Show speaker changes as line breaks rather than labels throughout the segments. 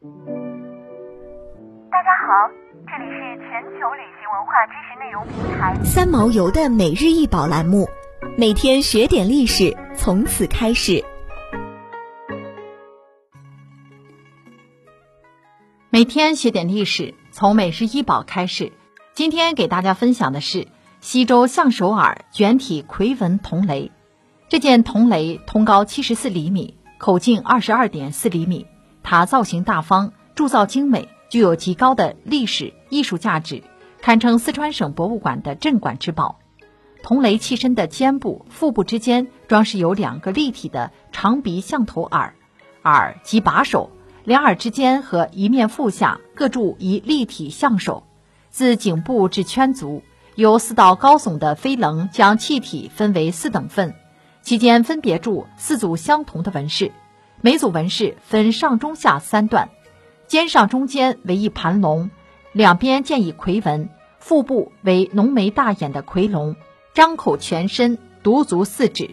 大家好，这里是全球旅行文化知识内容平台
三毛游的每日一宝栏目，每天学点历史，从此开始。
每天学点历史，从每日一宝开始。今天给大家分享的是西周象首耳卷体夔纹铜雷。这件铜雷通高七十四厘米，口径二十二点四厘米。它造型大方，铸造精美，具有极高的历史艺术价值，堪称四川省博物馆的镇馆之宝。铜雷器身的肩部、腹部之间装饰有两个立体的长鼻象头耳，耳及把手，两耳之间和一面腹下各铸一立体象手。自颈部至圈足，由四道高耸的飞棱将气体分为四等份，其间分别铸四组相同的纹饰。每组纹饰分上中下三段，肩上中间为一盘龙，两边建以夔纹，腹部为浓眉大眼的夔龙，张口全身独足四指，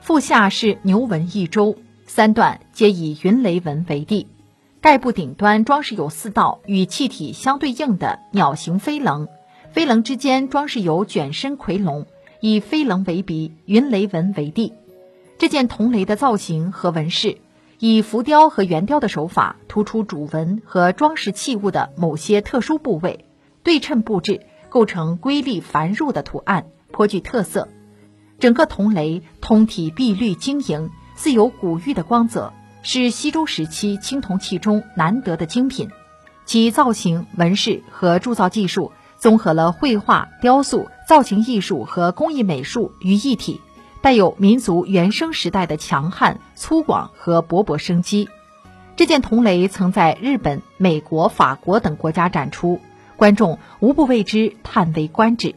腹下是牛纹一周，三段皆以云雷纹为地，盖部顶端装饰有四道与气体相对应的鸟形飞棱，飞棱之间装饰有卷身夔龙，以飞棱为鼻，云雷纹为地。这件铜雷的造型和纹饰。以浮雕和圆雕的手法突出主纹和装饰器物的某些特殊部位，对称布置，构成瑰丽繁缛的图案，颇具特色。整个铜雷通体碧绿晶莹，似有古玉的光泽，是西周时期青铜器中难得的精品。其造型、纹饰和铸造技术综合了绘画、雕塑、造型艺术和工艺美术于一体。带有民族原生时代的强悍、粗犷和勃勃生机。这件铜雷曾在日本、美国、法国等国家展出，观众无不为之叹为观止。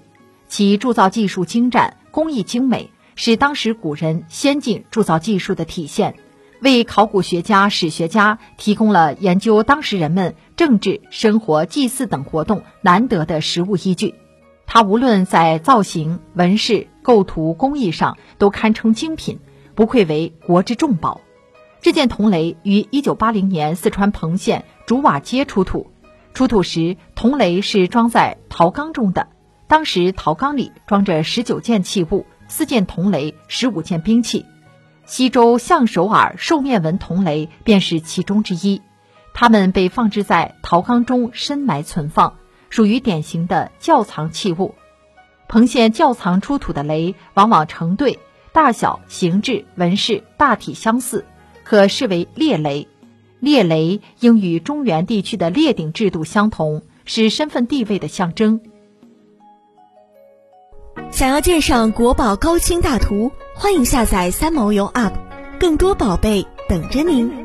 其铸造技术精湛、工艺精美，是当时古人先进铸造技术的体现，为考古学家、史学家提供了研究当时人们政治、生活、祭祀等活动难得的实物依据。它无论在造型、纹饰。构图工艺上都堪称精品，不愧为国之重宝。这件铜雷于一九八零年四川彭县竹瓦街出土，出土时铜雷是装在陶缸中的，当时陶缸里装着十九件器物，四件铜雷，十五件兵器。西周象首耳兽面纹铜雷便是其中之一，它们被放置在陶缸中深埋存放，属于典型的窖藏器物。彭县窖藏出土的雷往往成对，大小、形制、纹饰大体相似，可视为列雷。列雷应与中原地区的列鼎制度相同，是身份地位的象征。
想要鉴赏国宝高清大图，欢迎下载三毛游 App，更多宝贝等着您。